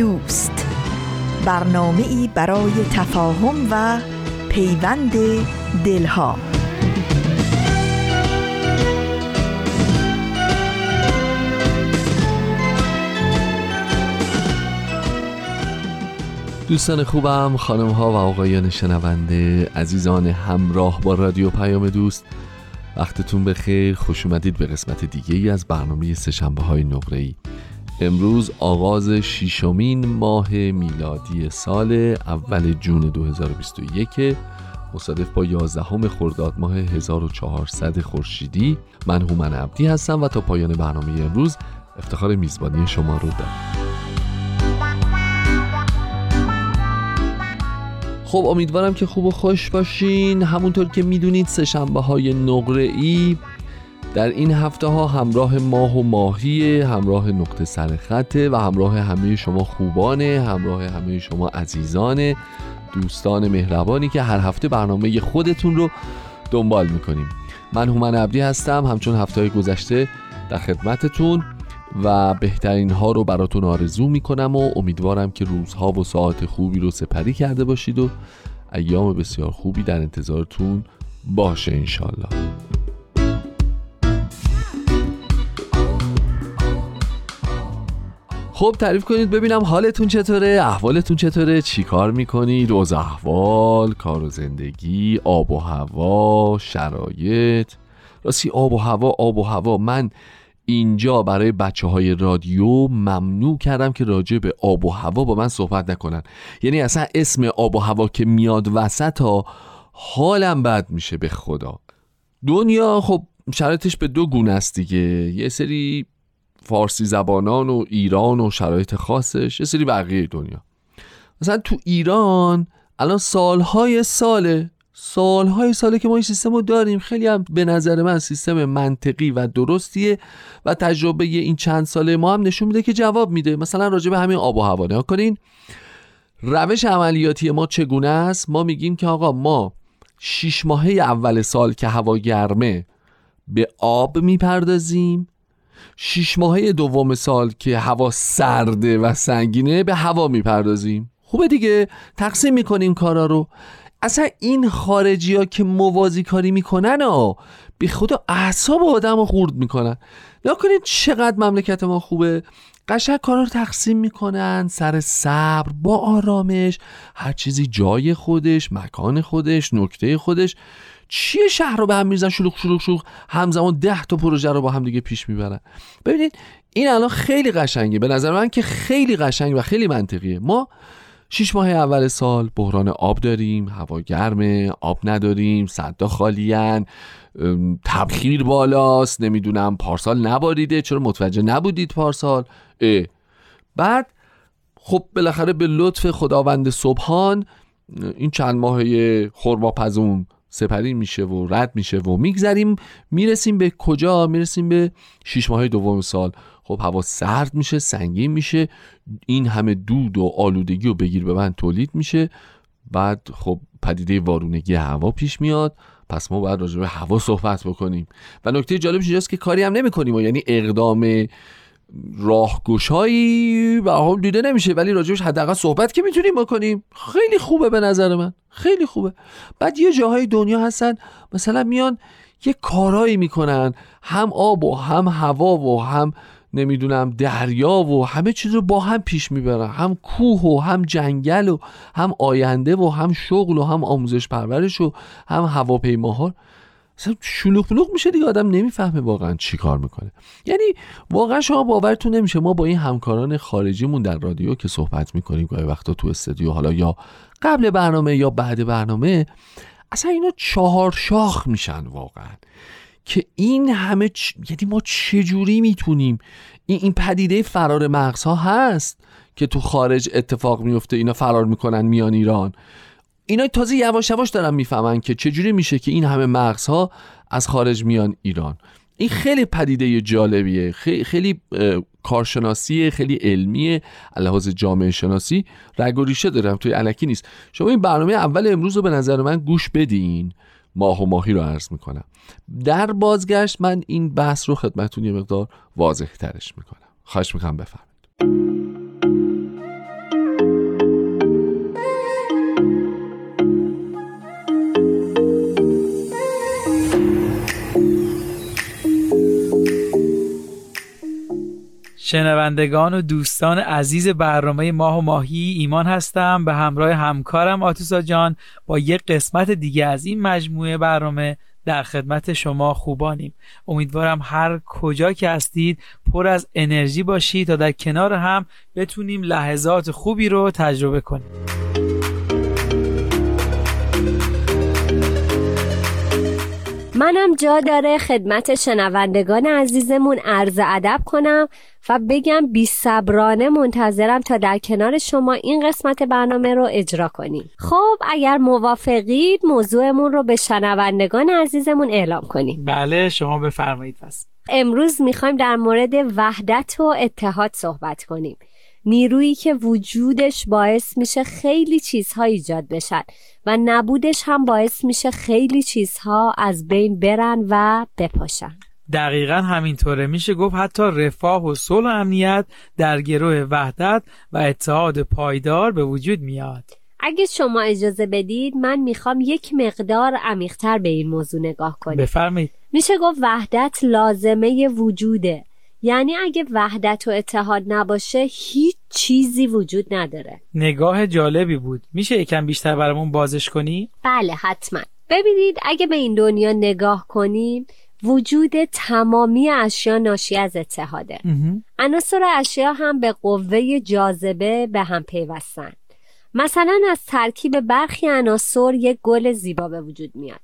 دوست. برنامه ای برای تفاهم و پیوند دلها. دوستان خوبم خانم ها و آقایان شنونده عزیزان همراه با رادیو پیام دوست وقتتون بخیر خوش اومدید به قسمت دیگه ای از برنامه سشنبه های نقره ای امروز آغاز شیشمین ماه میلادی سال اول جون 2021 مصادف با 11 خرداد ماه 1400 خورشیدی. من هومن عبدی هستم و تا پایان برنامه امروز افتخار میزبانی شما رو دارم. خب امیدوارم که خوب و خوش باشین. همونطور که می‌دونید سه های نقره ای در این هفته ها همراه ماه و ماهی همراه نقطه سرخطه و همراه همه شما خوبانه همراه همه شما عزیزان دوستان مهربانی که هر هفته برنامه خودتون رو دنبال می‌کنیم. من هومن عبدی هستم همچون هفته گذشته در خدمتتون و بهترین ها رو براتون آرزو می‌کنم و امیدوارم که روزها و ساعت خوبی رو سپری کرده باشید و ایام بسیار خوبی در انتظارتون باشه انشالله خب تعریف کنید ببینم حالتون چطوره احوالتون چطوره چی کار می‌کنید؟ روز احوال کار و زندگی آب و هوا شرایط. راستی آب و هوا آب و هوا. من اینجا برای بچه های رادیو ممنوع کردم که راجع به آب و هوا با من صحبت نکنن. یعنی اصلا اسم آب و هوا که میاد وسط ها حالم بد میشه به خدا. دنیا خب شرایطش به دو گونه است دیگه. یه سری فارسی زبانان و ایران و شرایط خاصش یه سری بقیه دنیا. مثلا تو ایران الان سالهای ساله سالهای ساله که ما این سیستم رو داریم خیلی هم به نظر من سیستم منطقی و درستیه و تجربه این چند ساله ما هم نشون میده که جواب میده. مثلا راجع به همین آب و هوا نگاه کنین. روش عملیاتی ما چگونه است؟ ما میگیم که آقا ما شیش ماهه اول سال که هوا گرمه به آب می‌پردازیم. شیش ماهه دوم سال که هوا سرده و سنگینه به هوا می‌پردازیم. خوبه دیگه. تقسیم می‌کنیم کارا رو. اصلا این خارجی ها که موازی کاری می‌کنن ها به خدا اعصاب آدم رو خورد می‌کنن. نکنید چقدر مملکت ما خوبه. قشنگ کارا رو تقسیم می‌کنن. سر صبر با آرامش هر چیزی جای خودش مکان خودش نکته خودش. چیه شهر رو به هم میزن شلوغ شلوغ شلوغ؟ همزمان ده تا پروژه رو با هم دیگه پیش می‌برن. ببینید این الان خیلی قشنگه. به نظر من که خیلی قشنگ و خیلی منطقیه. ما شیش ماه اول سال بحران آب داریم هوا گرمه آب نداریم صدا خالیان تبخیر بالاست نمی‌دونم پارسال نباریده. چرا متوجه نبودید پارسال؟ اه. بعد خب بالاخره به لطف خداوند صبحان این چند ماهه خورما پزون سپری میشه و رد میشه و میگذریم می‌رسیم به کجا؟ می‌رسیم به شیش ماه دوم سال. خب هوا سرد میشه سنگین میشه این همه دود و آلودگی و بگیر به من تولید میشه. بعد خب پدیده وارونگی هوا پیش میاد. پس ما باید راجع به هوا صحبت بکنیم. و نکته جالبش اینجاست که کاری هم نمی‌کنیم و یعنی اقدام راهگشایی و حال دیده نمیشه ولی راجبش حداقل صحبت که می‌تونیم بکنیم. خیلی خوبه به نظر من. خیلی خوبه. بعد یه جاهای دنیا هستن مثلا میان یه کارایی می‌کنن. هم آب و هم هوا و هم نمی‌دونم دریا و همه چیز رو با هم پیش می‌برن. هم کوه و هم جنگل و هم آینده و هم شغل و هم آموزش پرورش و هم هواپیماها. اصلا شلوغ پلوغ میشه دیگه آدم نمی‌فهمه واقعا چی کار می‌کنه. یعنی واقعا شما باورتون نمیشه ما با این همکاران خارجیمون در رادیو که صحبت می‌کنیم گاهی وقتا تو استودیو حالا یا قبل برنامه یا بعد برنامه اصلا اینا چهار شاخ میشن واقعا. که این همه چ... یعنی ما چجوری می‌تونیم؟ این, این پدیده فرار مغزها هست که تو خارج اتفاق میفته اینا فرار می‌کنن میان ایران. اینا تازه یواش یواش دارن می‌فهمن که چجوری میشه که این همه مغزها از خارج میان ایران. این خیلی پدیده جالبیه خیلی کارشناسی خیلی علمیه لحاظ جامعه شناسی. رگ و ریشه دارم توی علکی نیست. شما این برنامه اول امروز رو به نظر من گوش بدین. ماه و ماهی رو عرض می‌کنم. در بازگشت من این بحث رو خدمتون یه مقدار واضح ترش می‌کنم. خواهش می‌کنم بفرمایید. شنوندگان و دوستان عزیز برنامه ماه و ماهی ایمان هستم. به همراه همکارم آتوسا جان با یک قسمت دیگه از این مجموعه برنامه در خدمت شما خوبانیم. امیدوارم هر کجا که هستید پر از انرژی باشید تا در کنار هم بتونیم لحظات خوبی رو تجربه کنیم. منم جا داره خدمت شنوندگان عزیزمون عرض ادب کنم و بگم بی صبرانه منتظرم تا در کنار شما این قسمت برنامه رو اجرا کنیم. خب اگر موافقید موضوعمون رو به شنوندگان عزیزمون اعلام کنیم. بله شما بفرمایید پس. امروز می‌خوایم در مورد وحدت و اتحاد صحبت کنیم. نیرویی که وجودش باعث میشه خیلی چیزها ایجاد بشن و نبودش هم باعث میشه خیلی چیزها از بین برن و بپاشن. دقیقا همینطوره. میشه گفت حتی رفاه و صلح و امنیت در گروه وحدت و اتحاد پایدار به وجود میاد. اگه شما اجازه بدید من می‌خوام یک مقدار عمیقتر به این موضوع نگاه کنیم بفرمایید. میشه گفت وحدت لازمه وجوده. یعنی اگه وحدت و اتحاد نباشه هیچ چیزی وجود نداره. نگاه جالبی بود. میشه یکم بیشتر برامون بازش کنی؟ بله حتما. ببینید اگه به این دنیا نگاه کنیم وجود تمامی اشیا ناشی از اتحاده. عناصر اشیا هم به قوه جاذبه به هم پیوستن. مثلا از ترکیب برخی عناصر یک گل زیبا به وجود میاد.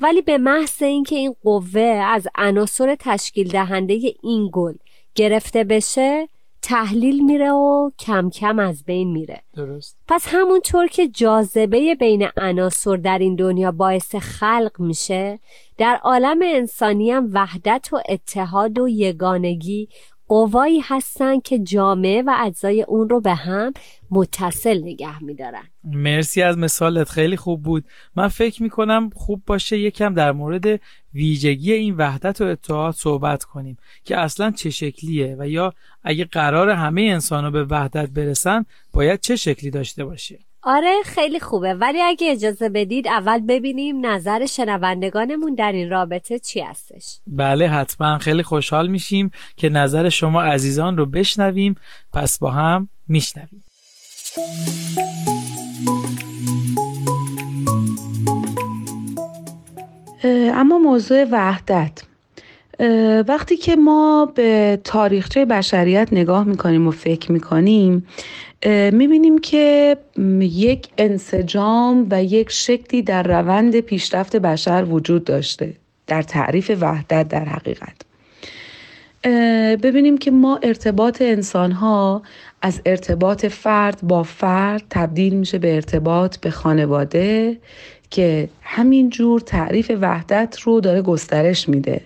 ولی به محض اینکه این قوه از عناصر تشکیل دهنده این گل گرفته بشه تحلیل میره و کم کم از بین میره. درست. پس همونطور که جاذبه بین عناصر در این دنیا باعث خلق میشه در عالم انسانی هم وحدت و اتحاد و یگانگی قوایی هستن که جامعه و اجزای اون رو به هم متصل نگه میدارن. مرسی از مثالت خیلی خوب بود. من فکر می‌کنم خوب باشه یکم در مورد ویژگی این وحدت و اتحاد صحبت کنیم که اصلا چه شکلیه و یا اگه قرار همه انسان به وحدت برسن باید چه شکلی داشته باشه؟ آره خیلی خوبه. ولی اگه اجازه بدید اول ببینیم نظر شنوندگانمون در این رابطه چی هستش. بله حتما. خیلی خوشحال میشیم که نظر شما عزیزان رو بشنویم. پس با هم میشنویم. اما موضوع وحدت. وقتی که ما به تاریخچه بشریت نگاه می‌کنیم و فکر می‌کنیم می‌بینیم که یک انسجام و یک شکلی در روند پیشرفت بشر وجود داشته در تعریف وحدت در حقیقت. ببینیم که ما ارتباط انسان ها از ارتباط فرد با فرد تبدیل میشه به ارتباط به خانواده که همین جور تعریف وحدت رو داره گسترش میده.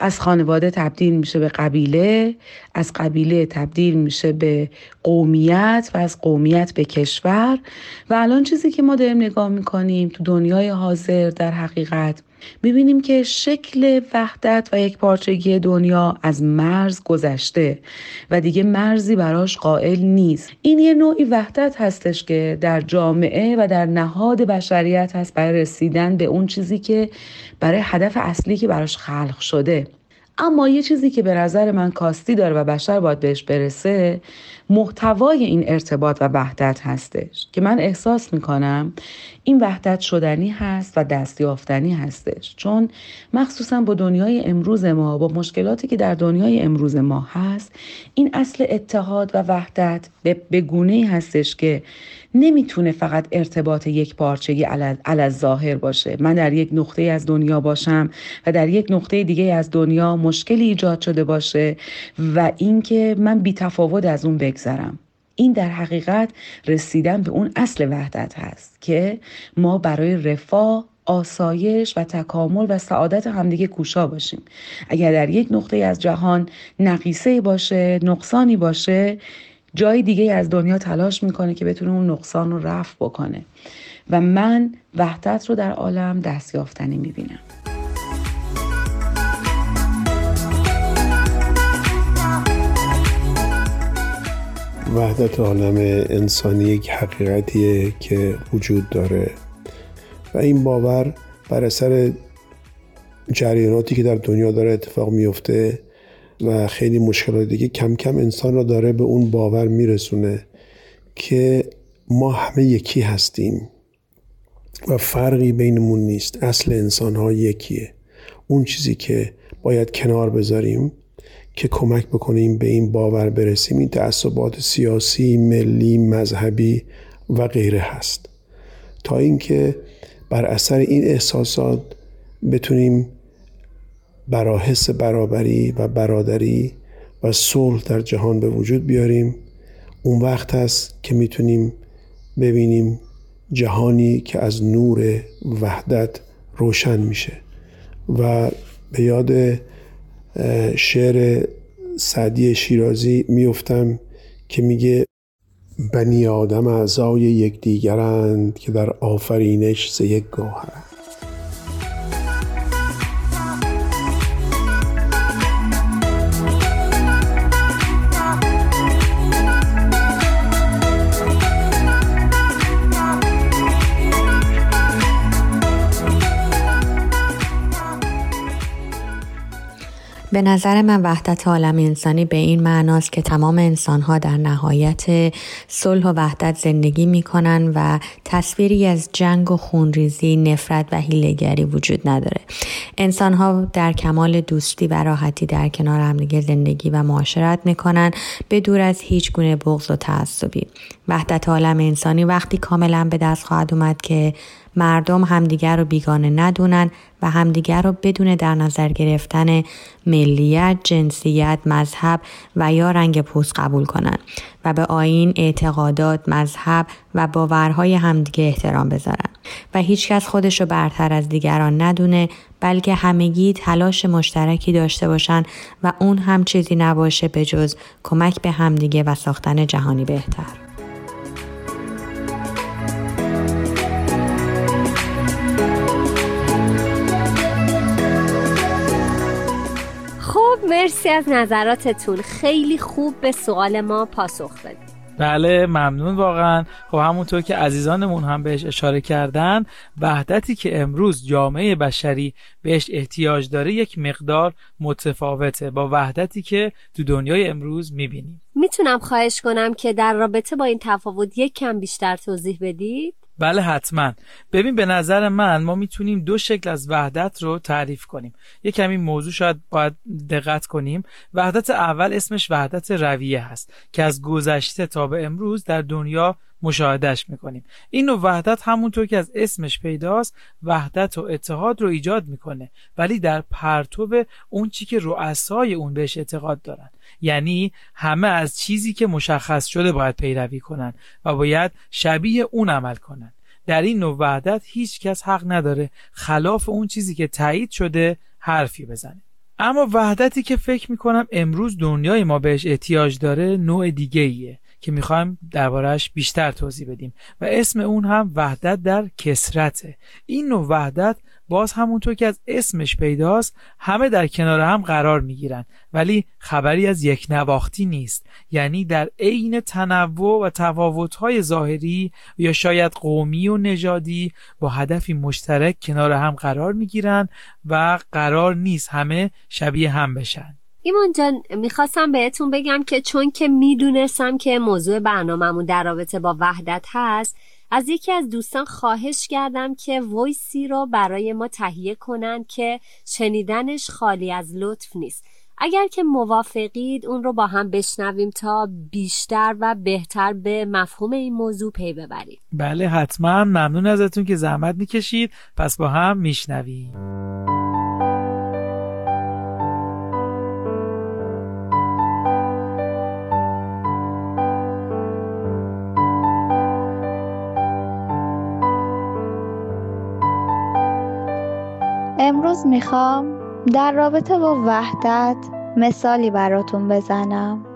از خانواده تبدیل میشه به قبیله از قبیله تبدیل میشه به قومیت و از قومیت به کشور. و الان چیزی که ما داریم نگاه می‌کنیم تو دنیای حاضر در حقیقت می‌بینیم که شکل وحدت و یک پارچگی دنیا از مرز گذشته و دیگه مرزی براش قائل نیست. این یه نوعی وحدت هستش که در جامعه و در نهاد بشریت هست برای رسیدن به اون چیزی که برای هدف اصلی که براش خلق شده. اما یه چیزی که به نظر من کاستی داره و بشر باید بهش برسه محتوای این ارتباط و وحدت هستش که من احساس می‌کنم این وحدت شدنی هست و دستیافتنی هستش. چون مخصوصا با دنیای امروز ما با مشکلاتی که در دنیای امروز ما هست این اصل اتحاد و وحدت به گونه هستش که نمی‌تونه فقط ارتباط یک پارچگی علاز ظاهر باشه. من در یک نقطه از دنیا باشم و در یک نقطه دیگه از دنیا مشکلی ایجاد شده باشه و اینکه من بی تفاوت از اون بگذرم. این در حقیقت رسیدن به اون اصل وحدت هست که ما برای رفاه آسایش و تکامل و سعادت همدیگه کوشا باشیم. اگر در یک نقطه از جهان نقیصه باشه نقصانی باشه جای دیگه از دنیا تلاش می‌کنه که بتونه اون نقصان رو رفع بکنه. و من وحدت رو در عالم دستیافتنی می‌بینم. وحدت عالم انسانی یک حقیقتیه که وجود داره. و این باور بر اثر جریاناتی که در دنیا داره اتفاق میفته و خیلی مشکلات دیگه. کم کم انسان را داره به اون باور میرسونه که ما همه یکی هستیم و فرقی بینمون نیست. اصل انسان ها یکیه. اون چیزی که باید کنار بذاریم که کمک بکنیم به این باور برسیم این تعصبات سیاسی، ملی، مذهبی و غیره هست. تا اینکه بر اثر این احساسات بتونیم برا حس برابری و برادری و صلح در جهان به وجود بیاریم. اون وقت هست که می‌تونیم ببینیم جهانی که از نور وحدت روشن میشه. و به یاد شعر سعدی شیرازی میفتم که میگه بنی آدم اعضای یکدیگرند که در آفرینش ز یک گوهرند. به نظر من وحدت عالم انسانی به این معناست که تمام انسانها در نهایت صلح و وحدت زندگی می کنن و تصویری از جنگ و خونریزی، نفرت و هیلگری وجود نداره. انسانها در کمال دوستی و راحتی در کنار همدیگه زندگی و معاشرت می‌کنن به دور از هیچ گونه بغض و تعصبی. وحدت عالم انسانی وقتی کاملا به دست خواهد اومد که مردم همدیگر رو بیگانه ندونن و همدیگر رو بدون در نظر گرفتن ملیت، جنسیت، مذهب و یا رنگ پوست قبول کنند و به آین، اعتقادات، مذهب و باورهای همدیگه احترام بذارن و هیچکس خودش رو برتر از دیگران ندونه بلکه همگی تلاش مشترکی داشته باشن و اون هم چیزی نباشه به جز کمک به همدیگه و ساختن جهانی بهتر. مرسی از نظراتتون. خیلی خوب به سوال ما پاسخ دادید. بله ممنون واقعا. خب همونطور که عزیزانمون هم بهش اشاره کردن وحدتی که امروز جامعه بشری بهش احتیاج داره یک مقدار متفاوته با وحدتی که تو دنیای امروز می‌بینیم. می‌تونم خواهش کنم که در رابطه با این تفاوت یک کم بیشتر توضیح بدید؟ بله حتما. ببین به نظر من ما می‌تونیم دو شکل از وحدت رو تعریف کنیم. یه کمی موضوع شاید باید دقت کنیم. وحدت اول اسمش وحدت رویه هست که از گذشته تا به امروز در دنیا مشاهدهش می‌کنیم. این وحدت همونطور که از اسمش پیداست وحدت و اتحاد رو ایجاد می‌کنه. ولی در پرتو اون چی که رؤسای اون بهش اعتقاد دارن. یعنی همه از چیزی که مشخص شده باید پیروی کنن و باید شبیه اون عمل کنن. در این نوع وحدت هیچ کس حق نداره خلاف اون چیزی که تایید شده حرفی بزنه. اما وحدتی که فکر می‌کنم امروز دنیای ما بهش احتیاج داره نوع دیگه ایه که می‌خوایم دربارهش بیشتر توضیح بدیم. و اسم اون هم وحدت در کسرته. این نوع وحدت باز همونطور که از اسمش پیداست همه در کنار هم قرار می‌گیرن. ولی خبری از یک نواختی نیست. یعنی در عین تنوع و تفاوت‌های ظاهری یا شاید قومی و نژادی با هدفی مشترک کنار هم قرار می‌گیرن و قرار نیست همه شبیه هم بشن. ایمان جان می‌خواستم بهتون بگم که چون که می‌دونستم که موضوع برنامهمون در رابطه با وحدت هست از یکی از دوستان خواهش کردم که ویسی رو برای ما تهیه کنند که شنیدنش خالی از لطف نیست. اگر که موافقید اون رو با هم بشنویم تا بیشتر و بهتر به مفهوم این موضوع پی ببریم بله حتما. ممنون ازتون که زحمت می‌کشید. پس با هم میشنویم. امروز می‌خوام در رابطه با وحدت مثالی براتون بزنم.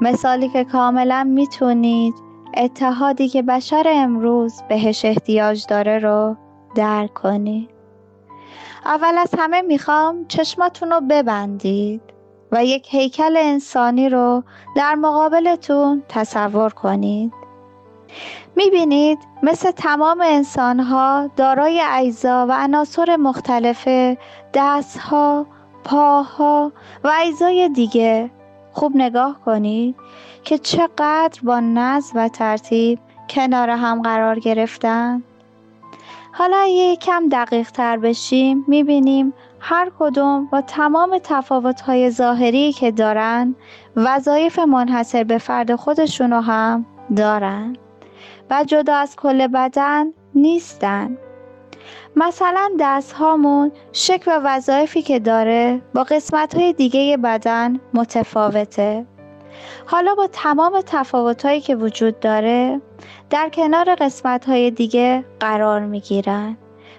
مثالی که کاملا می‌تونید اتحادی که بشر امروز بهش احتیاج داره رو درک کنید. اول از همه می‌خوام چشماتون رو ببندید و یک هیکل انسانی رو در مقابلتون تصور کنید. می‌بینید مثل تمام انسانها دارای اجزا و عناصر مختلف دستها، پاها و اجزای دیگه. خوب نگاه کنید که چقدر با نظم و ترتیب کنار هم قرار گرفتن. حالا یکم دقیق تر بشیم می‌بینیم هر کدوم با تمام تفاوت‌های ظاهری که دارن وظایف منحصر به فرد خودشونو هم دارن. و جدا از کل بدن نیستن. مثلا دست هامون شکل و وظایفی که داره با قسمت های دیگه بدن متفاوته. حالا با تمام تفاوت هایی که وجود داره در کنار قسمت های دیگه قرار می گیرن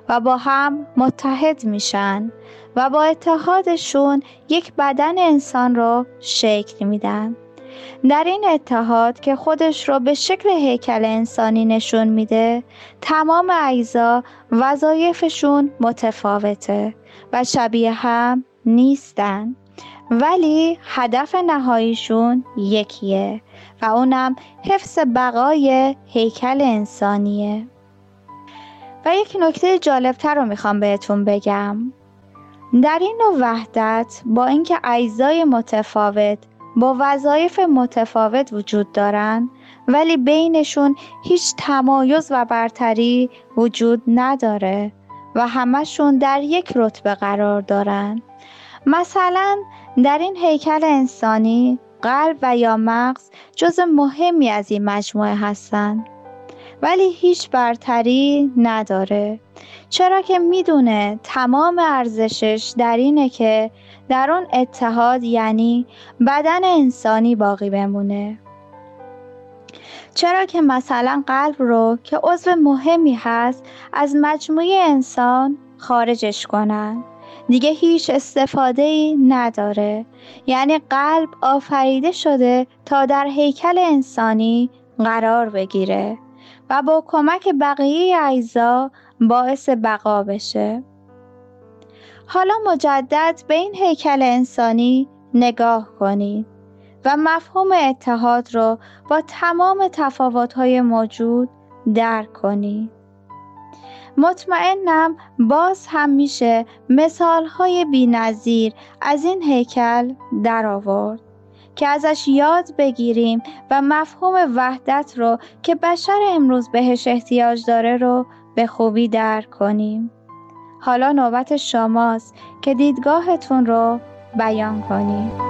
و با هم متحد میشن و با اتحادشون یک بدن انسان رو شکل میدن. در این اتحاد که خودش را به شکل هیکل انسانی نشون میده تمام اجزا وظایفشون متفاوته و شبیه هم نیستن. ولی هدف نهاییشون یکیه و اونم حفظ بقای هیکل انسانیه. و یک نکته جالبتر رو می‌خوام بهتون بگم. در این نوع وحدت با اینکه اجزای متفاوت با وظایف متفاوت وجود دارند ولی بینشون هیچ تمایز و برتری وجود نداره و همشون در یک رتبه قرار دارند. مثلا در این هیکل انسانی قلب و یا مغز جز مهمی از این مجموعه هستند ولی هیچ برتری نداره چرا که می‌دونه تمام ارزشش در اینه که در اون اتحاد یعنی بدن انسانی باقی بمونه. چرا که مثلا قلب رو که عضو مهمی هست از مجموعه انسان خارجش کنن. دیگه هیچ استفاده ای نداره. یعنی قلب آفریده شده تا در هیکل انسانی قرار بگیره و با کمک بقیه اجزا باعث بقا بشه. حالا مجدد به این هیکل انسانی نگاه کنید و مفهوم اتحاد رو با تمام تفاوت‌های موجود درک کنید. مطمئنم باز هم میشه مثالهای بینظیر از این هیکل در آورد که ازش یاد بگیریم و مفهوم وحدت رو که بشر امروز بهش احتیاج داره رو به خوبی درک کنیم. حالا نوبت شماست که دیدگاهتون رو بیان کنید.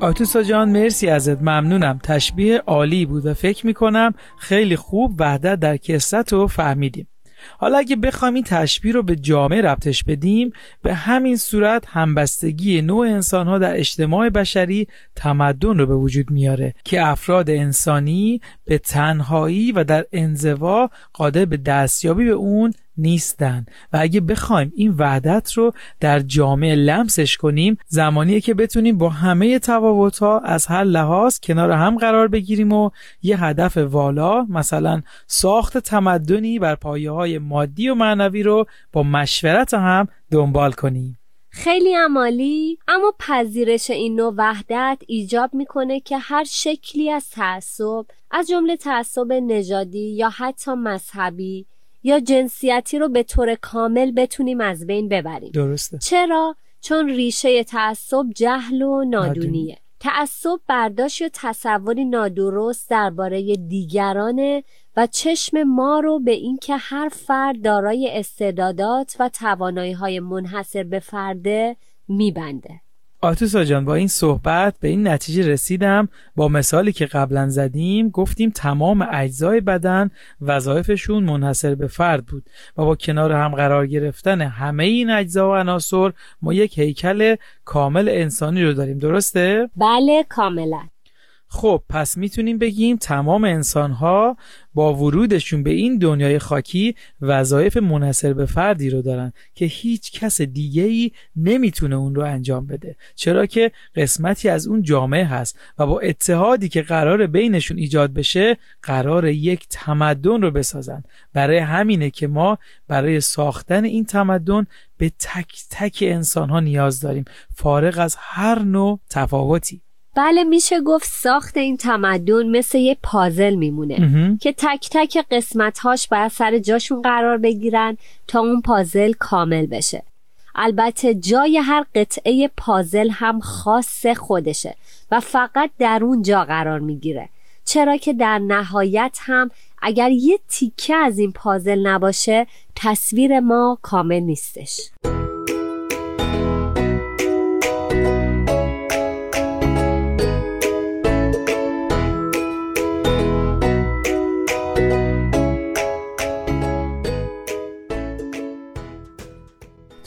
آتوسا جان مرسی ازت. ممنونم. تشبیه عالی بود و فکر می‌کنم خیلی خوب وحدت در کست رو فهمیدیم. حالا اگه بخوایم این تشبیه رو به جامعه ربطش بدیم به همین صورت همبستگی نوع انسان ها در اجتماع بشری تمدن رو به وجود میاره که افراد انسانی به تنهایی و در انزوا قادر به دستیابی به اون نیستن. و اگه بخوایم این وحدت رو در جامعه لمسش کنیم زمانیه که بتونیم با همه تفاوت ها از هر لحاظ کنار هم قرار بگیریم و یه هدف والا مثلا ساخت تمدنی بر پایه های مادی و معنوی رو با مشورت هم دنبال کنیم. خیلی عمالی اما پذیرش این نوع وحدت ایجاب می‌کنه که هر شکلی از تعصب از جمله تعصب نژادی یا حتی مذهبی یا جنسیتی رو به طور کامل بتونیم از بین ببریم. درسته. چرا؟ چون ریشه تعصب جهل و نادونیه. تعصب برداشت یا تصوری نادرست درباره دیگرانه و چشم ما رو به اینکه هر فرد دارای استعدادات و توانایی های منحصر به فرده میبنده. آتوسا جان با این صحبت به این نتیجه رسیدم. با مثالی که قبلا زدیم گفتیم تمام اجزای بدن وظایفشون منحصر به فرد بود و با کنار هم قرار گرفتن همه این اجزا و عناصر ما یک هیکل کامل انسانی رو داریم. درسته؟ بله کاملا. خب پس می‌تونیم بگیم تمام انسان ها با ورودشون به این دنیای خاکی وظایف منحصر به فردی رو دارن که هیچ کس دیگه ای نمی‌تونه اون رو انجام بده. چرا که قسمتی از اون جامعه هست و با اتحادی که قرار بینشون ایجاد بشه قرار یک تمدن رو بسازن. برای همینه که ما برای ساختن این تمدن به تک تک انسان ها نیاز داریم. فارغ از هر نوع تفاوتی. بله میشه گفت ساخت این تمدن مثل یه پازل میمونه که تک تک قسمتهاش باید سر جاشون قرار بگیرن تا اون پازل کامل بشه. البته جای هر قطعه پازل هم خاص خودشه و فقط در اون جا قرار می‌گیره. چرا که در نهایت هم اگر یه تیکه از این پازل نباشه تصویر ما کامل نیستش.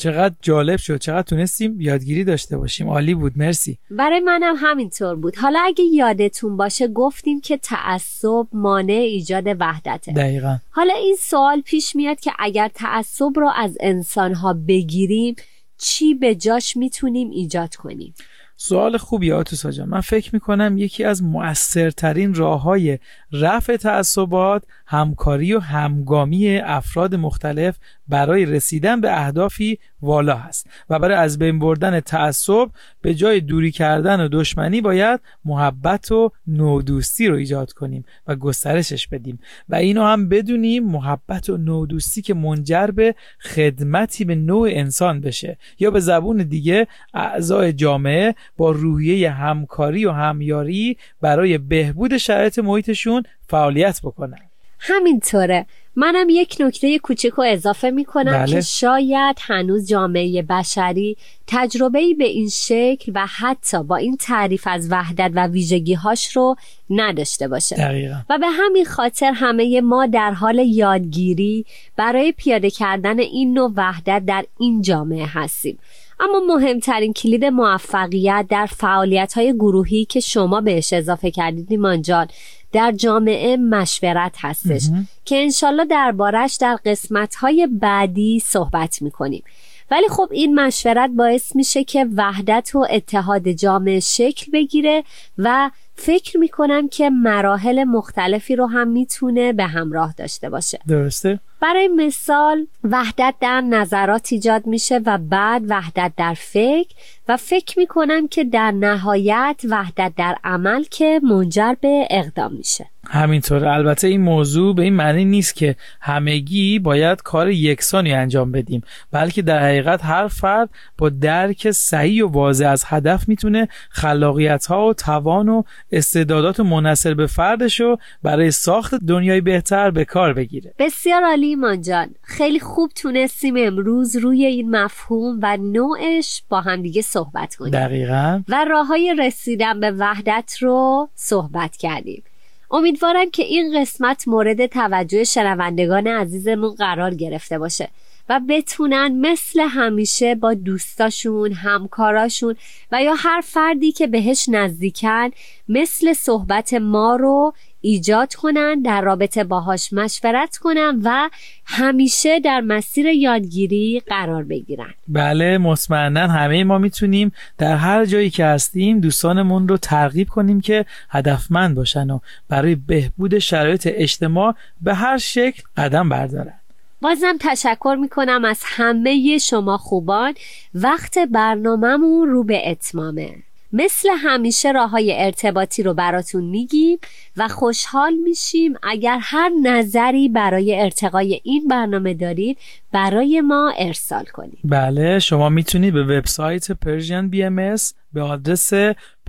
چقدر جالب شد چقدر تونستیم یادگیری داشته باشیم. عالی بود مرسی. برای منم همینطور بود. حالا اگه یادتون باشه گفتیم که تعصب مانع ایجاد وحدته. دقیقا. حالا این سوال پیش میاد که اگر تعصب رو از انسانها بگیریم چی به جاش می‌تونیم ایجاد کنیم؟ سوال خوبی آتوسا جان من فکر می‌کنم یکی از مؤثرترین راه های رفع تعصبات همکاری و همگامی افراد مختلف برای رسیدن به اهدافی والا هست و برای از بین بردن تعصب به جای دوری کردن و دشمنی باید محبت و نودوستی رو ایجاد کنیم و گسترشش بدیم. و اینو هم بدونیم محبت و نودوستی که منجر به خدمتی به نوع انسان بشه یا به زبون دیگه اعضای جامعه با روحیه همکاری و همیاری برای بهبود شرایط محیطشون فعالیت بکنن. همینطوره. منم یک نکته کوچک و اضافه می کنم بله. که شاید هنوز جامعه بشری تجربه به این شکل و حتی با این تعریف از وحدت و ویژگی هاش رو نداشته باشه دقیقا. و به همین خاطر همه ما در حال یادگیری برای پیاده کردن این نوع وحدت در این جامعه هستیم اما مهمترین کلید موفقیت در فعالیت های گروهی که شما بهش اضافه کردید ایمان جان در جامعه مشورت هستش که انشالله دربارش در قسمت های بعدی صحبت می‌کنیم. ولی خب این مشورت باعث میشه که وحدت و اتحاد جامعه شکل بگیره و فکر می‌کنم که مراحل مختلفی رو هم می‌تونه به همراه داشته باشه. درسته؟ برای مثال وحدت در نظرات ایجاد میشه و بعد وحدت در فکر و فکر می‌کنم که در نهایت وحدت در عمل که منجر به اقدام میشه. همینطور. البته این موضوع به این معنی نیست که همگی باید کار یکسانی انجام بدیم بلکه در حقیقت هر فرد با درک صحیح و واضح از هدف می‌تونه خلاقیت ها و توان و استعدادات منصر به فردش رو برای ساخت دنیای بهتر به کار بگیره. بسیار عالی ایمان جان. خیلی خوب تونستیم امروز روی این مفهوم و نوعش با همدیگه صحبت کنیم. دقیقا. و راه های رسیدن به وحدت رو صحبت کردیم. امیدوارم که این قسمت مورد توجه شنوندگان عزیزمون قرار گرفته باشه. و بتونن مثل همیشه با دوستاشون، همکاراشون و یا هر فردی که بهش نزدیکن مثل صحبت ما رو ایجاد کنن در رابطه باهاش مشورت کنن و همیشه در مسیر یادگیری قرار بگیرن. بله مطمئنا همه ما می‌تونیم در هر جایی که هستیم دوستانمون رو ترغیب کنیم که هدفمند باشن و برای بهبود شرایط اجتماع به هر شکل قدم بردارن. بازم تشکر می‌کنم از همه شما خوبان. وقت برنامهمون رو به اتمامه. مثل همیشه راه های ارتباطی رو براتون میگیم و خوشحال میشیم اگر هر نظری برای ارتقای این برنامه دارید برای ما ارسال کنید. بله شما می‌تونید به وبسایت Persian BM به آدرس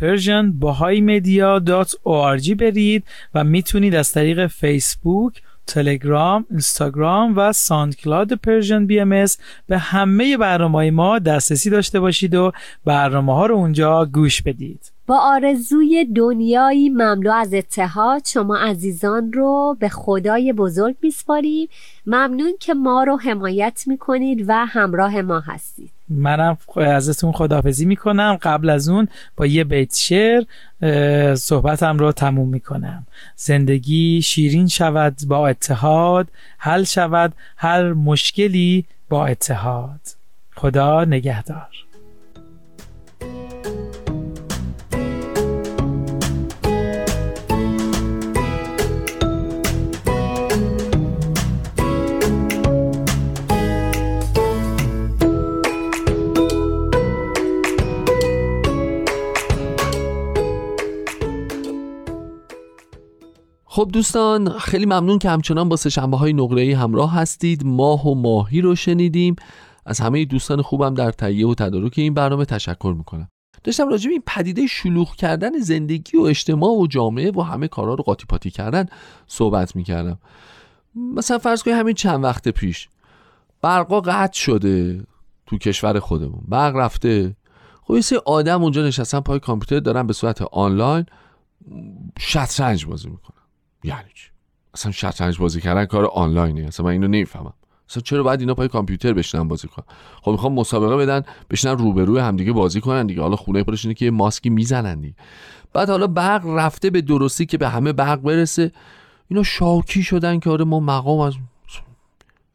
persianbahaimedia.org برید و می‌تونید از طریق فیسبوک تلگرام، اینستاگرام و ساندکلاد پرژن بی ام به همه برنامه ما دسترسی داشته باشید و برنامه ها رو اونجا گوش بدید. با آرزوی دنیایی مملو از اتحاد شما عزیزان رو به خدای بزرگ میسپاریم ممنون که ما رو حمایت می‌کنید و همراه ما هستید منم ازتون خداحافظی می‌کنم. قبل از اون با یه بیت شعر صحبتم رو تموم می‌کنم. زندگی شیرین شود با اتحاد حل شود هر مشکلی با اتحاد. خدا نگهدار. خب دوستان خیلی ممنون که همچنان با سهشنبه های نقره همراه هستید. ماه و ماهی رو شنیدیم. از همه دوستان خوبم در تهیه و تدارک این برنامه تشکر می‌کنم. داشتم راجع به این پدیده شلوغ کردن زندگی و اجتماع و جامعه و همه کارا رو قاطی پاتی کردن صحبت می‌کردم. مثلا فرض کنید همین چند وقت پیش. برقا قطع شده تو کشور خودمون. برق رفته. خب یه آدم اونجا نشستن پای کامپیوتر دارن به صورت آنلاین شطرنج بازی می‌کنن. یعنی چی؟ اصلا شطرنج بازی کردن کار آنلاینه. اصلا من اینو نمی‌فهمم. اصلا چرا باید اینا پای کامپیوتر بشنن بازی کنن؟ خب می‌خوام مسابقه بدن بشنن روبروی همدیگه بازی کنن دیگه. حالا خونه پرش اینه که ماسکی می‌زنن دیگه. بعد حالا برق رفته به درستی که به همه برق برسه. اینا شاکی شدن که آره ما مقام از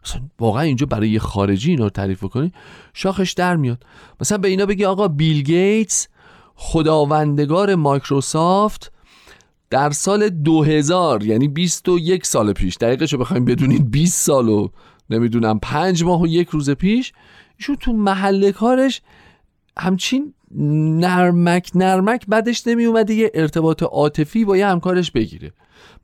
مثلا واقعا اینجا برای یه خارجی اینا رو تعریف کنی شاخش در میاد. مثلا به اینا بگی آقا بیل گیتس خداوندگار مایکروسافت در سال 2000 یعنی 21 سال پیش دقیقش رو بخوایم بدونید 20 سال و نمی‌دونم 5 ماه و یک روز پیش ایشون تو محل کارش همچین نرمک نرمک بعدش نمی اومده یه ارتباط عاطفی با یه همکارش بگیره.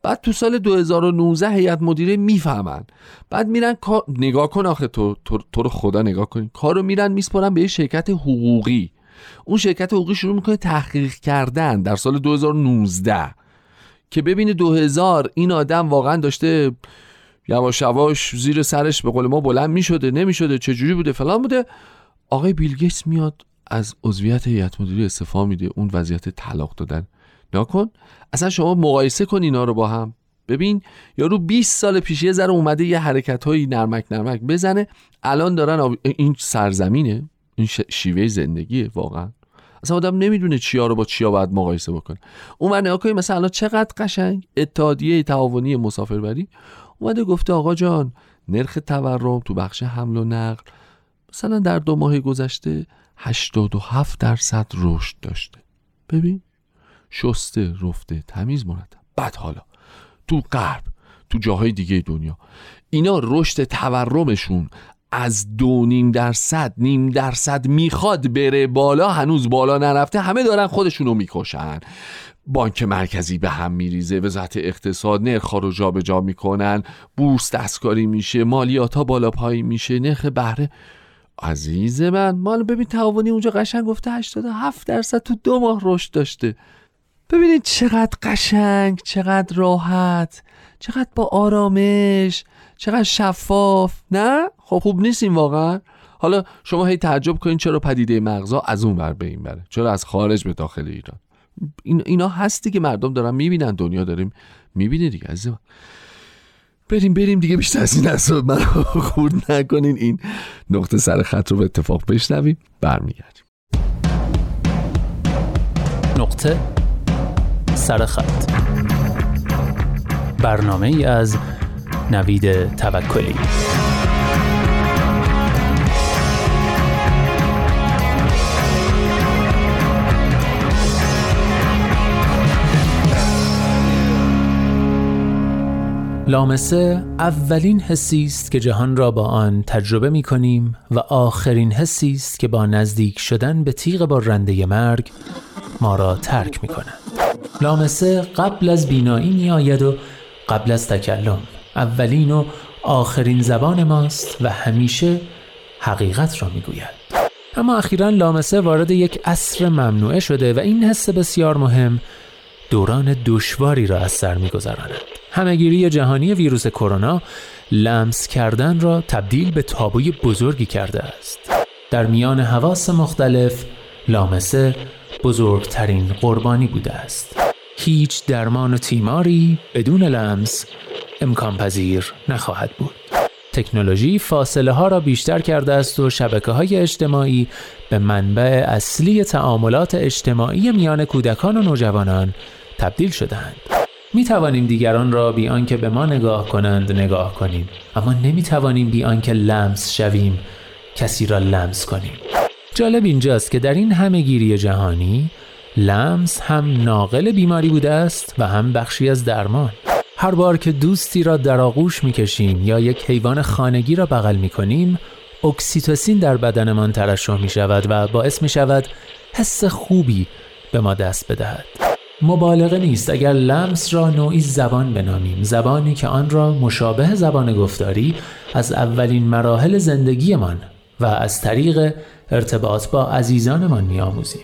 بعد تو سال 2019 هیئت مدیره می‌فهمن. بعد میرن نگاه کن آخه تو تو رو خدا نگاه کن کارو میرن میسپارن به یه شرکت حقوقی. اون شرکت حقوقی شروع می‌کنه تحقیق کردن در سال 2019 که ببینه 2000 این آدم واقعا داشته یواش یواش زیر سرش به قول ما بلند می‌شده نمی‌شده چجوری بوده فلان بوده. آقای بیل میاد از عضویت هیئت مدیره استعفا میده اون وضعیت طلاق دادن. نکن اصلا شما مقایسه کن اینا رو با هم. ببین یارو 20 سال پیش یه ذره اومده یه حرکت های نرمک نرمک بزنه الان دارن این سرزمینه این شیوه زندگیه واقعا. اصلا آدم نمی‌دونه چیا رو با چیا باید مقایسه بکنه. اون نگاه کنید مثلا چقدر قشنگ اتحادیه تعاونی مسافربری اومده گفته آقا جان نرخ تورم تو بخش حمل و نقل مثلا در دو ماه گذشته 87 درصد رشد داشته. ببین شسته رفته تمیز مرتب. بعد حالا تو غرب تو جاهای دیگه دنیا اینا رشد تورمشون از دو نیم درصد نیم درصد می‌خواد بره بالا هنوز بالا نرفته همه دارن خودشونو می‌کشن. بانک مرکزی به هم میریزه وزارت اقتصاد نرخ رو جابجا می‌کنن بورس دستکاری میشه مالیات ها بالا پایین میشه نرخ بهره. عزیز من مال ببین تعاونی اونجا قشنگ گفته 87 درصد تو دو ماه رشد داشته. ببینید چقدر قشنگ چقدر راحت چقدر با آرامش چقدر شفاف. نه؟ خب خوب نیستیم واقعا. حالا شما هی تعجب کنین چرا پدیده مغزا از اون ور به این بره. چرا از خارج به داخل ایران. این اینا هستی که مردم دارن می‌بینن دنیا داریم می‌بینه دیگه عزیزم. بریم بریم دیگه بیشتر از این اصلا من خورد نکنین. این نقطه سر خط رو به اتفاق بشنویم برمیگردیم. نقطه سر خط. برنامه ای از نوید توکلی. لامسه اولین حسی است که جهان را با آن تجربه می کنیم و آخرین حسی است که با نزدیک شدن به تیغ با رنده مرگ ما را ترک می کنند. لامسه قبل از بینایی می آید و قبل از تکلم اولین و آخرین زبان ماست و همیشه حقیقت را می گوید. اما اخیرا لامسه وارد یک عصر ممنوعه شده و این حس بسیار مهم دوران دشواری را از سر میگذراند همهگیری جهانی ویروس کرونا لمس کردن را تبدیل به تابوی بزرگی کرده است در میان حواس مختلف لامسه بزرگترین قربانی بوده است. هیچ درمان و تیماری بدون لمس امکان پذیر نخواهد بود. تکنولوژی فاصله ها را بیشتر کرده است و شبکه های اجتماعی به منبع اصلی تعاملات اجتماعی میان کودکان و نوجوانان تبدیل شدهاند. می توانیم دیگران را بی آنکه به ما نگاه کنند نگاه کنیم. اما نمی توانیم بی آنکه لمس شویم کسی را لمس کنیم. جالب اینجاست که در این همه گیری جهانی لمس هم ناقل بیماری بوده است و هم بخشی از درمان. هر بار که دوستی را در آغوش می کشیم یا یک حیوان خانگی را بغل می کنیم اکسیتوسین در بدنمان ترشح می شود و باعث می شود حس خوبی به ما دست بدهد. مبالغه نیست اگر لمس را نوعی زبان بنامیم. زبانی که آن را مشابه زبان گفتاری از اولین مراحل زندگیمان و از طریق ارتباط با عزیزانمان میآموزیم.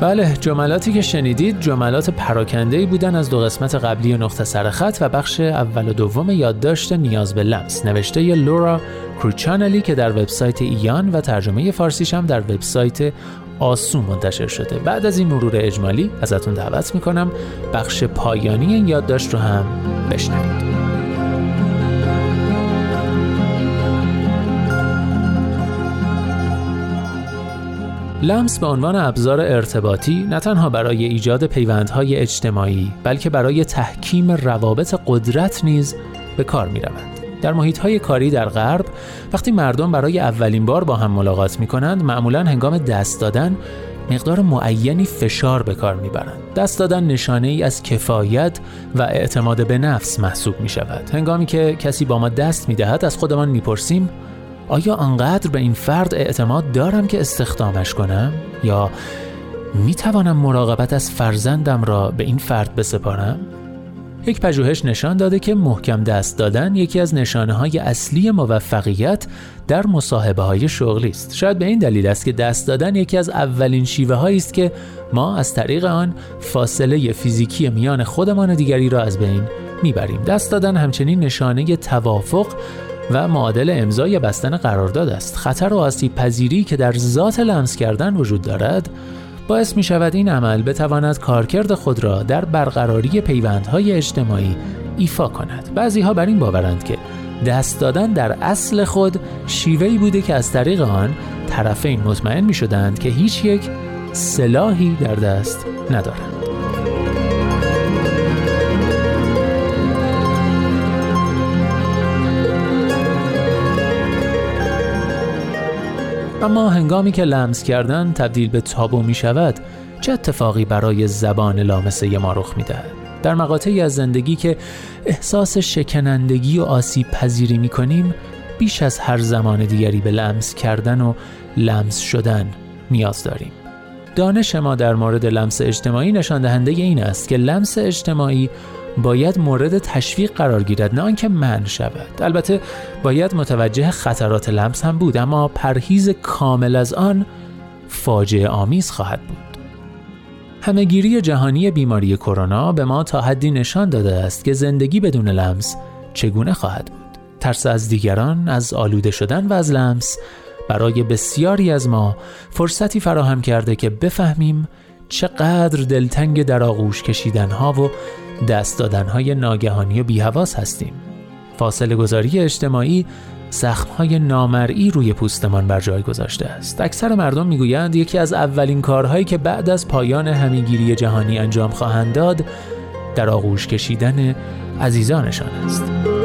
بله جملاتی که شنیدید جملات پراکنده بودن از دو قسمت قبلی نقطه سرخط و بخش اول و دوم یادداشت نیاز به لمس. نوشته ی لورا کروچانلی که در وبسایت ایان و ترجمه فارسیش هم در وبسایت آسو منتشر شده بعد از این مرور اجمالی ازتون دعوت می‌کنم بخش پایانی این یادداشت رو هم بشنوید لمس به عنوان ابزار ارتباطی نه تنها برای ایجاد پیوندهای اجتماعی بلکه برای تحکیم روابط قدرت نیز به کار می. در محیط های کاری در غرب وقتی مردم برای اولین بار با هم ملاقات می کنند معمولا هنگام دست دادن مقدار معینی فشار به کار می‌برند. دست دادن نشانه ای از کفایت و اعتماد به نفس محسوب می شود. هنگامی که کسی با ما دست می دهد از خودمان می‌پرسیم آیا آنقدر به این فرد اعتماد دارم که استخدامش کنم؟ یا می توانم مراقبت از فرزندم را به این فرد بسپارم؟ یک پژوهش نشان داده که محکم دست دادن یکی از نشانه های اصلی موفقیت در مصاحبه های شغلی است. شاید به این دلیل است که دست دادن یکی از اولین شیوه هایی است که ما از طریق آن فاصله فیزیکی میان خودمان و دیگری را از بین می‌بریم. دست دادن همچنین نشانه توافق و معادل امضا یا بستن قرارداد است خطر و آسیب پذیری که در ذات لمس کردن وجود دارد باعث می شود این عمل بتواند کارکرد خود را در برقراری پیوندهای اجتماعی ایفا کند. بعضی ها بر این باورند که دست دادن در اصل خود شیوهی بوده که از طریق آن طرفین مطمئن می شدند که هیچ یک سلاحی در دست ندارند. اما هنگامی که لمس کردن تبدیل به تابو می شود چه اتفاقی برای زبان لامسه ما رخ می دهد؟ در مقاطعی از زندگی که احساس شکنندگی و آسیب پذیری می کنیم بیش از هر زمان دیگری به لمس کردن و لمس شدن نیاز داریم دانش ما در مورد لمس اجتماعی نشان دهنده این است که لمس اجتماعی باید مورد تشویق قرار گیرد نه آنکه من شود. البته باید متوجه خطرات لمس هم بود اما پرهیز کامل از آن فاجعه آمیز خواهد بود. همهگیری جهانی بیماری کرونا به ما تا حدی نشان داده است که زندگی بدون لمس چگونه خواهد بود. ترس از دیگران از آلوده شدن و از لمس برای بسیاری از ما فرصتی فراهم کرده که بفهمیم چقدر دلتنگ در آغوش کشیدن ها و دست دادن های ناگهانی و بیهواس هستیم. فاصله گذاری اجتماعی های نامرئی روی پوستمان بر جای گذاشته است. اکثر مردم می‌گویند یکی از اولین کارهایی که بعد از پایان همیگیری جهانی انجام خواهند داد در آغوش کشیدن عزیزانشان است.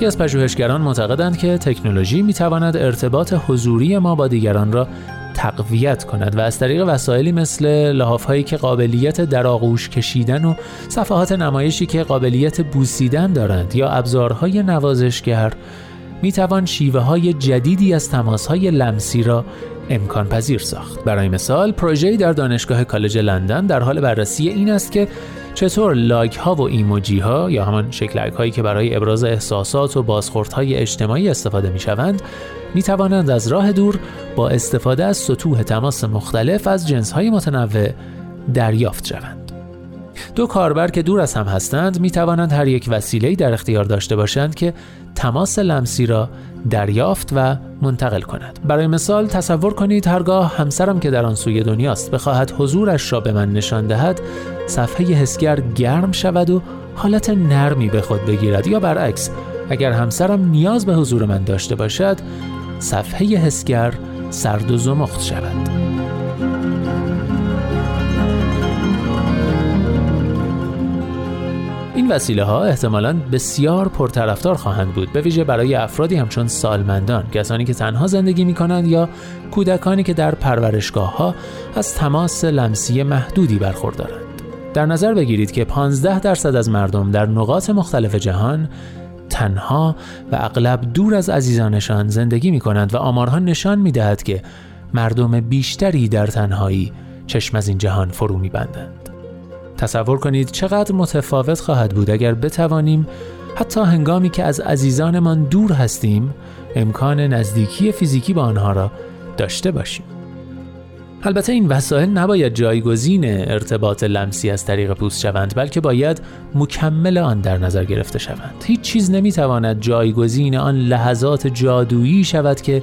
برخی از پژوهشگران معتقدند که تکنولوژی می تواند ارتباط حضوری ما با دیگران را تقویت کند و از طریق وسایلی مثل لحاف هایی که قابلیت در آغوش کشیدن و صفحات نمایشی که قابلیت بوسیدن دارند یا ابزارهای نوازشگر می توان شیوه های جدیدی از تماس های لمسی را امکان پذیر ساخت. برای مثال پروژه‌ای در دانشگاه کالج لندن در حال بررسی این است که چطور لایک ها و ایموجی ها یا همان شکل هایی که برای ابراز احساسات و بازخورد های اجتماعی استفاده می شوند می توانند از راه دور با استفاده از سطوح تماس مختلف از جنس های متنوع دریافت شوند. دو کاربر که دور از هم هستند می توانند هر یک وسیله‌ای در اختیار داشته باشند که تماس لمسی را دریافت و منتقل کند. برای مثال تصور کنید هرگاه همسرم که در آن سوی دنیاست بخواهد حضورش را به من نشان دهد صفحه حسگر گرم شود و حالت نرمی به خود بگیرد. یا برعکس اگر همسرم نیاز به حضور من داشته باشد صفحه حسگر سرد و زمخت شود. وسیله ها احتمالا بسیار پرطرفدار خواهند بود به ویژه برای افرادی همچون سالمندان کسانی که تنها زندگی می کنند یا کودکانی که در پرورشگاه ها از تماس لمسی محدودی برخوردارند در نظر بگیرید که 15 درصد از مردم در نقاط مختلف جهان تنها و اغلب دور از عزیزانشان زندگی می کنند و آمارها نشان می دهد که مردم بیشتری در تنهایی چشم از این جهان فرو می بندند. تصور کنید چقدر متفاوت خواهد بود اگر بتوانیم حتی هنگامی که از عزیزانمان دور هستیم امکان نزدیکی فیزیکی با آنها را داشته باشیم. البته این وسایل نباید جایگزین ارتباط لمسی از طریق پوست شوند بلکه باید مکمل آن در نظر گرفته شوند هیچ چیز نمی‌تواند جایگزین آن لحظات جادویی شود که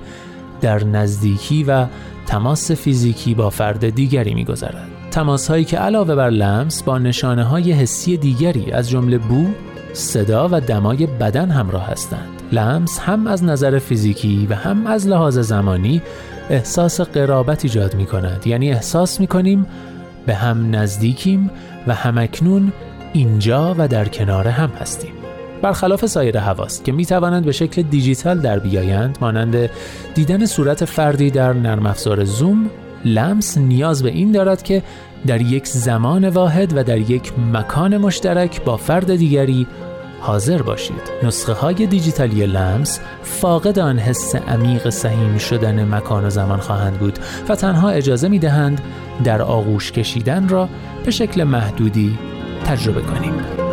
در نزدیکی و تماس فیزیکی با فرد دیگری میگذرد تماس هایی که علاوه بر لمس با نشانه های حسی دیگری از جمله بو، صدا و دمای بدن همراه هستند. لمس هم از نظر فیزیکی و هم از لحاظ زمانی احساس قرابت ایجاد می کند یعنی احساس می کنیم به هم نزدیکیم و همکنون اینجا و در کنار هم هستیم برخلاف سایر حواست که می توانند به شکل دیجیتال در بیایند مانند دیدن صورت فردی در نرم افزار زوم لمس نیاز به این دارد که در یک زمان واحد و در یک مکان مشترک با فرد دیگری حاضر باشید. نسخه های دیجیتالی لمس فاقد آن حس عمیق سهیم شدن مکان و زمان خواهند بود و تنها اجازه می دهند در آغوش کشیدن را به شکل محدودی تجربه کنیم.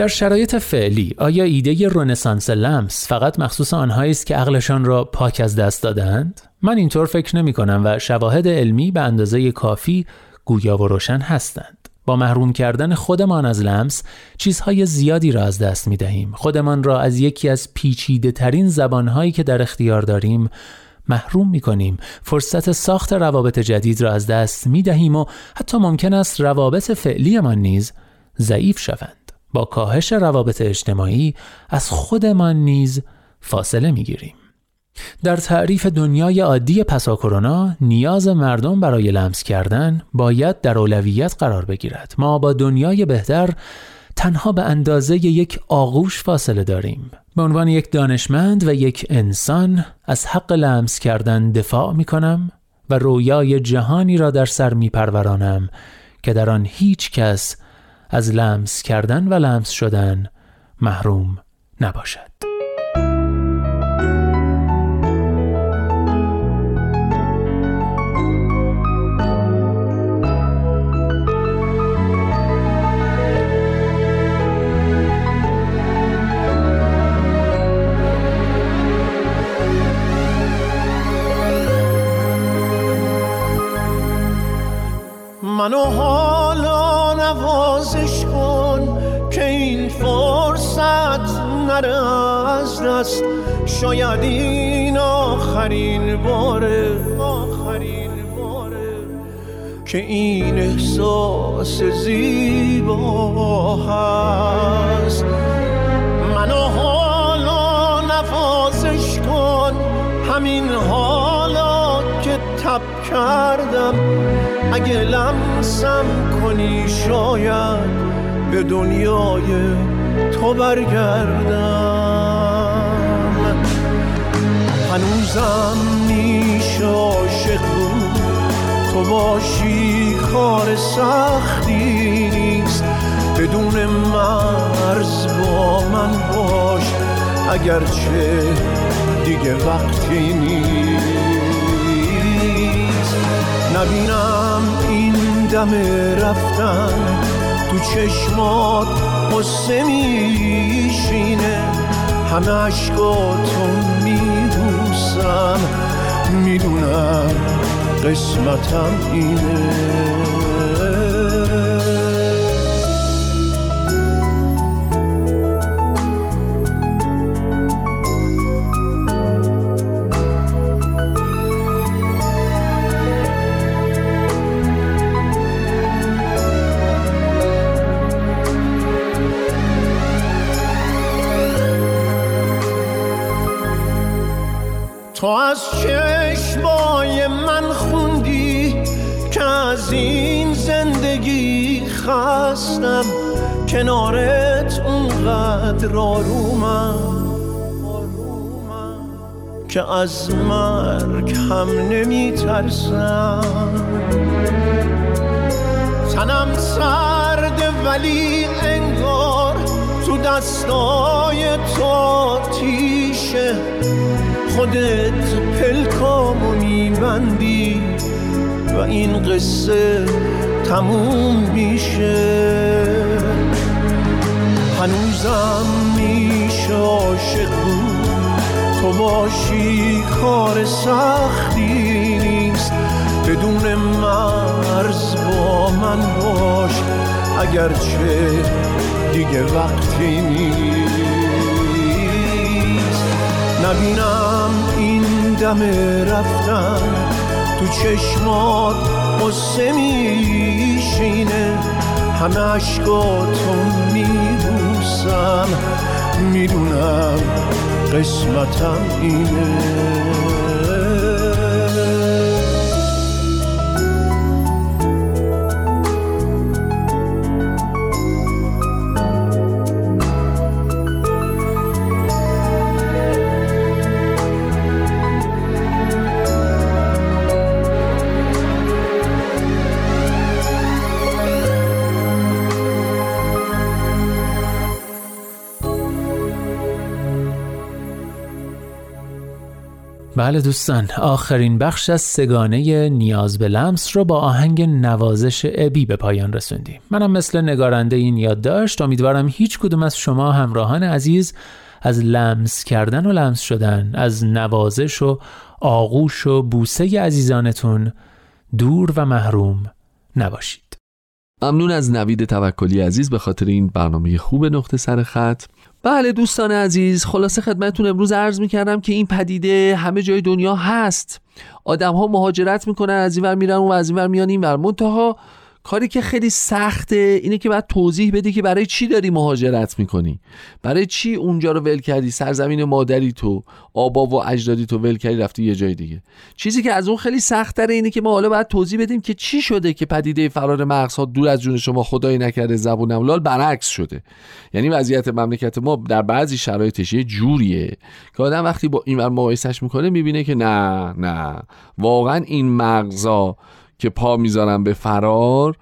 در شرایط فعلی آیا ایده رنسانس لمس فقط مخصوص آنهایی است که عقلشان را پاک از دست دادند؟ من اینطور فکر نمی کنم و شواهد علمی به اندازه کافی گویا و روشن هستند. با محروم کردن خودمان از لمس چیزهای زیادی را از دست می دهیم. خودمان را از یکی از پیچیده ترین زبانهایی که در اختیار داریم محروم می کنیم. فرصت ساخت روابط جدید را از دست می دهیم و حتی ممکن است روابط فعلیمان نیز ضعیف شوند. با کاهش روابط اجتماعی از خودمان نیز فاصله می‌گیریم. در تعریف دنیای عادی پسا کرونا نیاز مردم برای لمس کردن باید در اولویت قرار بگیرد. ما با دنیای بهتر تنها به اندازه یک آغوش فاصله داریم. به عنوان یک دانشمند و یک انسان از حق لمس کردن دفاع می کنم و رویای جهانی را در سر می پرورانم که در آن هیچ کس از لمس کردن و لمس شدن محروم نباشد. منو نره از دست. شاید این آخرین باره آخرین باره که این احساس زیبا هست. منو حالا نوازش کن. همین حالا که شب کردم. اگه لمسم کنی شاید به دنیای برگردم. هنوزم میشه عاشق تو باشی کار سختی نیست. بدون مرز با من باش. اگرچه دیگه وقتی نیست. نبینم این دم رفتن تو چشمات قصه میشینه. همه عشقاتو میبوسم می‌دونم قسمتم اینه. از چشمای من خوندی که از این زندگی خستم. کنارت اونقدر آرومم که از مرگ هم نمی ترسم تنم سرد ولی انگار تو دستای تو تیشه خودت پلکامو میبندی و این قصه تموم میشه. هنوزم میشه عاشق بود. تو باشی کار سختی نیست. بدون مرز با من باش. اگرچه دیگه وقتی نیست. نبینم این دم رفتن تو چشمات قصه میشینه. همه عشقاتو میبوسم. می‌دونم قسمتم اینه. بله دوستان آخرین بخش از سگانه نیاز به لمس رو با آهنگ نوازش ابی به پایان رسوندیم. منم مثل نگارنده این یادداشت امیدوارم هیچ کدوم از شما همراهان عزیز از لمس کردن و لمس شدن از نوازش و آغوش و بوسه عزیزانتون دور و محروم نباشید. ممنون از نوید توکلی عزیز به خاطر این برنامه خوب نقطه سر خط. بله دوستان عزیز خلاصه خدمتتون امروز عرض می‌کردم که این پدیده همه جای دنیا هست. آدم ها مهاجرت می‌کنن از این ور میرن و از این ور میان این ور منتها کاری که خیلی سخته اینه که باید توضیح بدی که برای چی داری مهاجرت می‌کنی. برای چی اونجا رو ول کردی؟ سرزمین مادری تو آبا و اجدادی تو ول کردی رفتی یه جای دیگه. چیزی که از اون خیلی سخت تره اینه که ما حالا باید توضیح بدیم که چی شده که پدیده فرار مغزها دور از جون شما خدایی نکرده زبون املال برعکس شده. یعنی وضعیت مملکت ما در بعضی شرایطش یه جوریه که آدم وقتی با این مقایسش می‌کنه می‌بینه که نه نه. واقعا این مغزا که پا می‌ذارن به فرار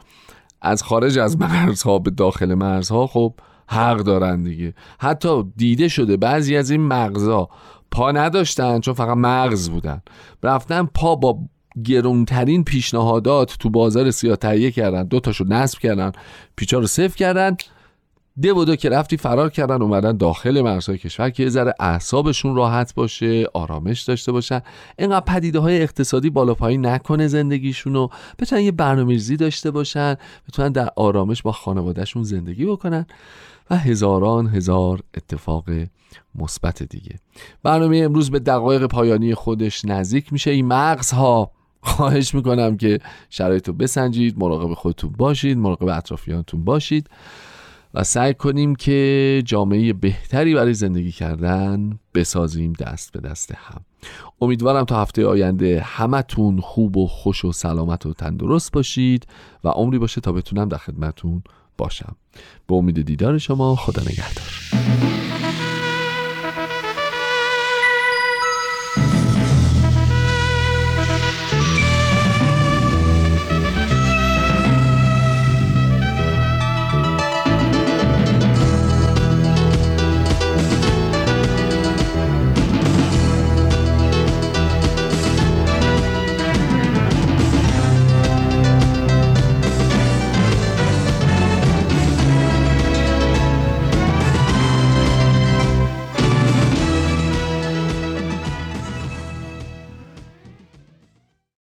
از خارج از مرزها به داخل مرزها خب حق دارن دیگه. حتی دیده شده بعضی از این مغزها پا نداشتن چون فقط مغز بودن. رفتن پا با گرونترین پیشنهادات تو بازار سیاه تهیه کردن. دو تاشو نصب کردن پیچا رو صفر کردن. ده و دو که رفتی فرار کردن اومدن داخل مرزهای کشور که یه ذره اعصابشون راحت باشه آرامش داشته باشن. اینقدر پدیده های اقتصادی بالا پایین نکنه زندگیشون رو. بتونن یه برنامه‌ریزی داشته باشن بتونن در آرامش با خانوادهشون زندگی بکنن و هزاران هزار اتفاق مثبت دیگه. برنامه امروز به دقایق پایانی خودش نزدیک میشه. این مغزها خواهش می‌کنم که شرایط رو بسنجید مراقب خودتون باشید مراقب اطرافیانتون باشید. و سعی کنیم که جامعه بهتری برای زندگی کردن بسازیم دست به دست هم. امیدوارم تا هفته آینده همتون خوب و خوش و سلامت و تندرست باشید و عمری باشه تا بتونم در خدمتون باشم. به امید دیدار شما خدا نگهدار.